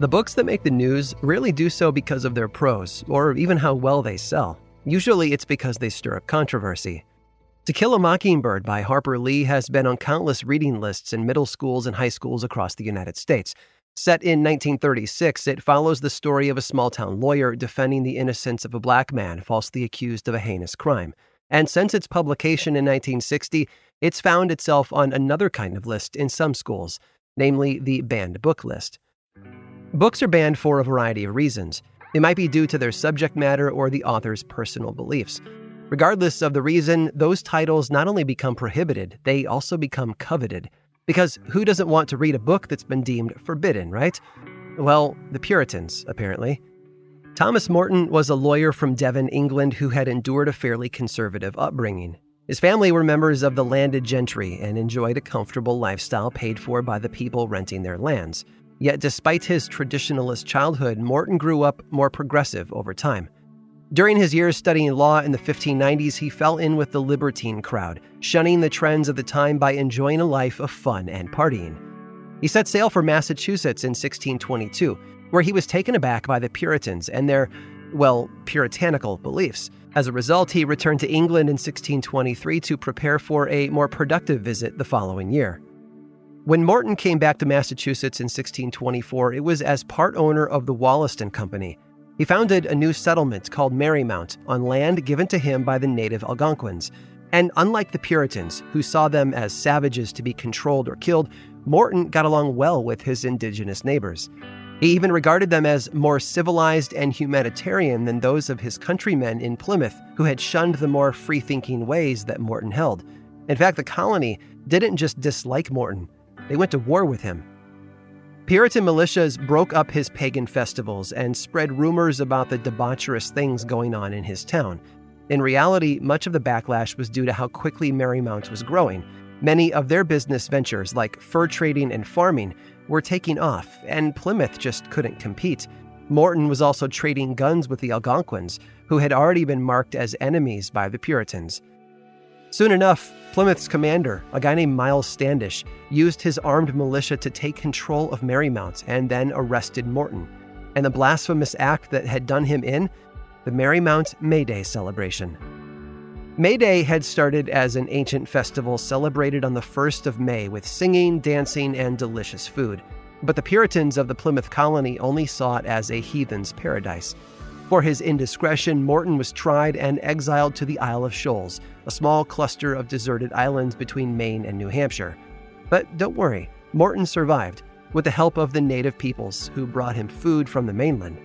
The books that make the news rarely do so because of their prose or even how well they sell. Usually it's because they stir up controversy. To Kill a Mockingbird by Harper Lee has been on countless reading lists in middle schools and high schools across the United States. Set in 1936, it follows the story of a small town lawyer defending the innocence of a black man falsely accused of a heinous crime. And since its publication in 1960, it's found itself on another kind of list in some schools, namely the banned book list. Books are banned for a variety of reasons. It might be due to their subject matter or the author's personal beliefs. Regardless of the reason, those titles not only become prohibited, they also become coveted. Because who doesn't want to read a book that's been deemed forbidden, right? Well, the Puritans, apparently. Thomas Morton was a lawyer from Devon, England, who had endured a fairly conservative upbringing. His family were members of the landed gentry and enjoyed a comfortable lifestyle paid for by the people renting their lands. Yet, despite his traditionalist childhood, Morton grew up more progressive over time. During his years studying law in the 1590s, he fell in with the libertine crowd, shunning the trends of the time by enjoying a life of fun and partying. He set sail for Massachusetts in 1622, where he was taken aback by the Puritans and their, well, puritanical beliefs. As a result, he returned to England in 1623 to prepare for a more productive visit the following year. When Morton came back to Massachusetts in 1624, it was as part owner of the Wollaston Company. He founded a new settlement called Merrymount on land given to him by the native Algonquins. And unlike the Puritans, who saw them as savages to be controlled or killed, Morton got along well with his indigenous neighbors. He even regarded them as more civilized and humanitarian than those of his countrymen in Plymouth, who had shunned the more free thinking ways that Morton held. In fact, the colony didn't just dislike Morton, they went to war with him. Puritan militias broke up his pagan festivals and spread rumors about the debaucherous things going on in his town. In reality, much of the backlash was due to how quickly Merrymount was growing. Many of their business ventures, like fur trading and farming, were taking off, and Plymouth just couldn't compete. Morton was also trading guns with the Algonquins, who had already been marked as enemies by the Puritans. Soon enough, Plymouth's commander, a guy named Miles Standish, used his armed militia to take control of Merrymount and then arrested Morton. And the blasphemous act that had done him in? The Merrymount May Day celebration. May Day had started as an ancient festival celebrated on the 1st of May with singing, dancing, and delicious food. But the Puritans of the Plymouth colony only saw it as a heathen's paradise. For his indiscretion, Morton was tried and exiled to the Isle of Shoals, a small cluster of deserted islands between Maine and New Hampshire. But don't worry, Morton survived, with the help of the native peoples who brought him food from the mainland.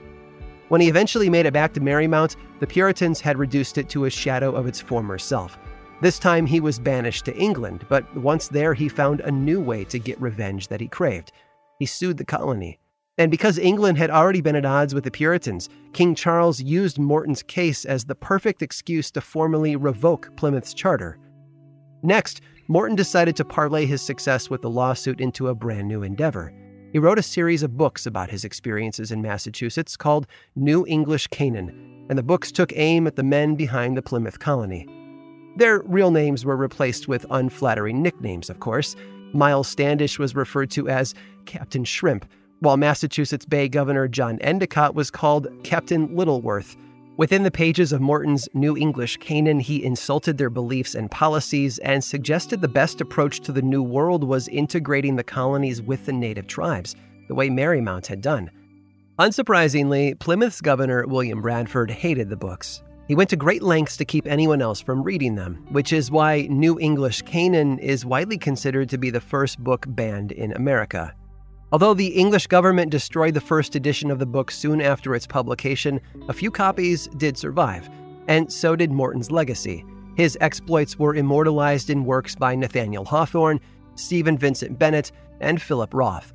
When he eventually made it back to Merrymount, the Puritans had reduced it to a shadow of its former self. This time he was banished to England, but once there he found a new way to get revenge that he craved. He sued the colony. And because England had already been at odds with the Puritans, King Charles used Morton's case as the perfect excuse to formally revoke Plymouth's charter. Next, Morton decided to parlay his success with the lawsuit into a brand new endeavor. He wrote a series of books about his experiences in Massachusetts called New English Canaan, and the books took aim at the men behind the Plymouth colony. Their real names were replaced with unflattering nicknames, of course. Miles Standish was referred to as Captain Shrimp, while Massachusetts Bay Governor John Endicott was called Captain Littleworth. Within the pages of Morton's New English Canaan, he insulted their beliefs and policies and suggested the best approach to the New World was integrating the colonies with the native tribes, the way Merrymount had done. Unsurprisingly, Plymouth's governor, William Bradford, hated the books. He went to great lengths to keep anyone else from reading them, which is why New English Canaan is widely considered to be the first book banned in America. Although the English government destroyed the first edition of the book soon after its publication, a few copies did survive, and so did Morton's legacy. His exploits were immortalized in works by Nathaniel Hawthorne, Stephen Vincent Bennett, and Philip Roth.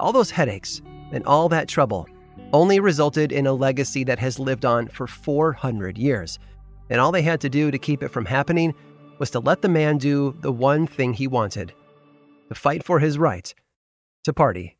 All those headaches and all that trouble only resulted in a legacy that has lived on for 400 years. And all they had to do to keep it from happening was to let the man do the one thing he wanted to fight for his right to party.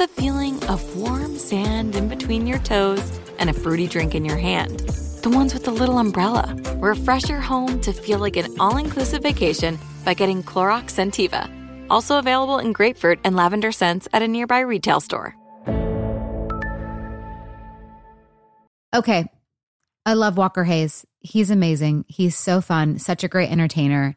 the feeling of warm sand in between your toes and a fruity drink in your hand. The ones with the little umbrella. Refresh your home to feel like an all inclusive vacation by getting Clorox Scentiva. Also available in grapefruit and lavender scents at a nearby retail store. Okay. I love Walker Hayes. He's amazing. He's so fun, such a great entertainer.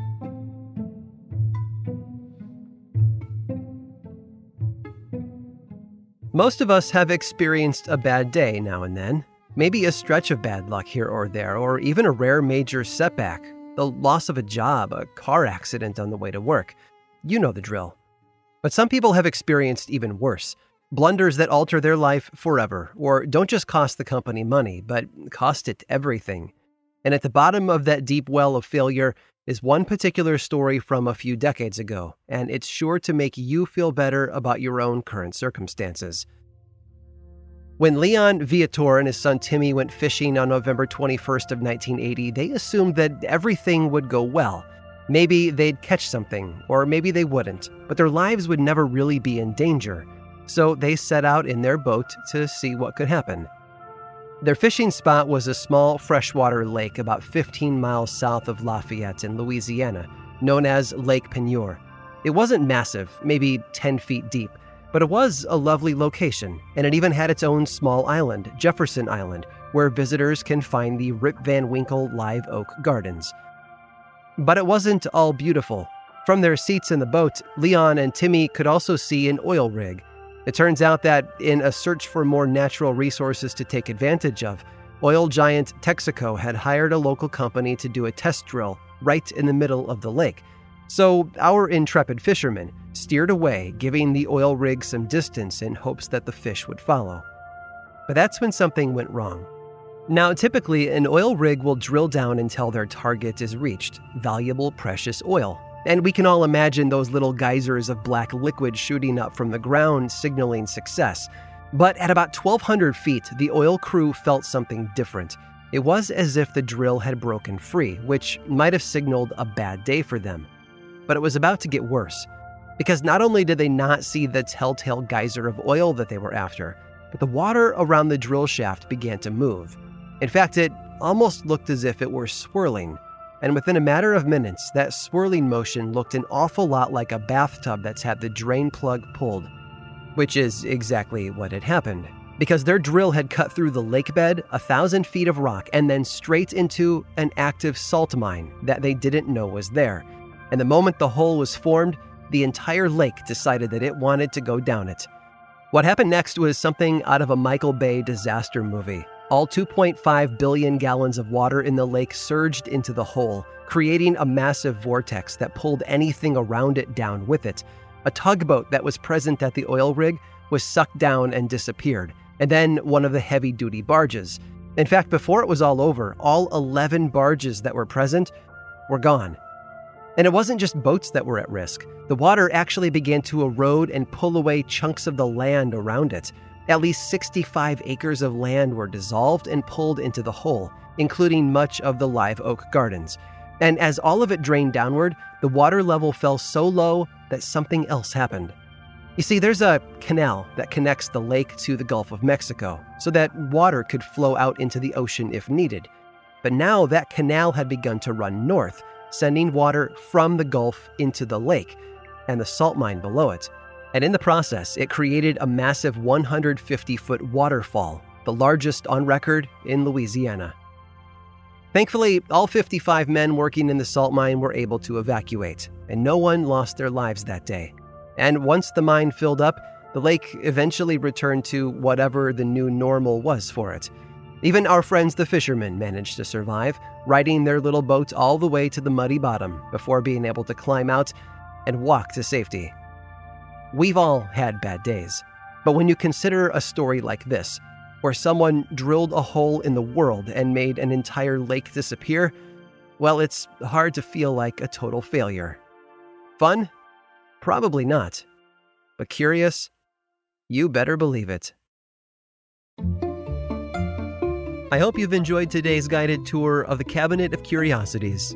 Most of us have experienced a bad day now and then. Maybe a stretch of bad luck here or there, or even a rare major setback the loss of a job, a car accident on the way to work. You know the drill. But some people have experienced even worse blunders that alter their life forever, or don't just cost the company money, but cost it everything. And at the bottom of that deep well of failure is one particular story from a few decades ago, and it's sure to make you feel better about your own current circumstances. When Leon Viator and his son Timmy went fishing on November 21st of 1980, they assumed that everything would go well. Maybe they'd catch something, or maybe they wouldn't, but their lives would never really be in danger. So they set out in their boat to see what could happen. Their fishing spot was a small freshwater lake about 15 miles south of Lafayette in Louisiana, known as Lake Peigneur. It wasn't massive, maybe 10 feet deep, but it was a lovely location, and it even had its own small island, Jefferson Island, where visitors can find the Rip Van Winkle Live Oak Gardens. But it wasn't all beautiful. From their seats in the boat, Leon and Timmy could also see an oil rig. It turns out that, in a search for more natural resources to take advantage of, oil giant Texaco had hired a local company to do a test drill right in the middle of the lake. So, our intrepid fishermen steered away, giving the oil rig some distance in hopes that the fish would follow. But that's when something went wrong. Now, typically, an oil rig will drill down until their target is reached valuable, precious oil. And we can all imagine those little geysers of black liquid shooting up from the ground, signaling success. But at about 1,200 feet, the oil crew felt something different. It was as if the drill had broken free, which might have signaled a bad day for them. But it was about to get worse. Because not only did they not see the telltale geyser of oil that they were after, but the water around the drill shaft began to move. In fact, it almost looked as if it were swirling. And within a matter of minutes, that swirling motion looked an awful lot like a bathtub that's had the drain plug pulled. Which is exactly what had happened. Because their drill had cut through the lake bed, a thousand feet of rock, and then straight into an active salt mine that they didn't know was there. And the moment the hole was formed, the entire lake decided that it wanted to go down it. What happened next was something out of a Michael Bay disaster movie. All 2.5 billion gallons of water in the lake surged into the hole, creating a massive vortex that pulled anything around it down with it. A tugboat that was present at the oil rig was sucked down and disappeared, and then one of the heavy duty barges. In fact, before it was all over, all 11 barges that were present were gone. And it wasn't just boats that were at risk. The water actually began to erode and pull away chunks of the land around it. At least 65 acres of land were dissolved and pulled into the hole, including much of the live oak gardens. And as all of it drained downward, the water level fell so low that something else happened. You see, there's a canal that connects the lake to the Gulf of Mexico so that water could flow out into the ocean if needed. But now that canal had begun to run north, sending water from the Gulf into the lake and the salt mine below it. And in the process, it created a massive 150 foot waterfall, the largest on record in Louisiana. Thankfully, all 55 men working in the salt mine were able to evacuate, and no one lost their lives that day. And once the mine filled up, the lake eventually returned to whatever the new normal was for it. Even our friends the fishermen managed to survive, riding their little boat all the way to the muddy bottom before being able to climb out and walk to safety. We've all had bad days, but when you consider a story like this, where someone drilled a hole in the world and made an entire lake disappear, well, it's hard to feel like a total failure. Fun? Probably not. But curious? You better believe it. I hope you've enjoyed today's guided tour of the Cabinet of Curiosities.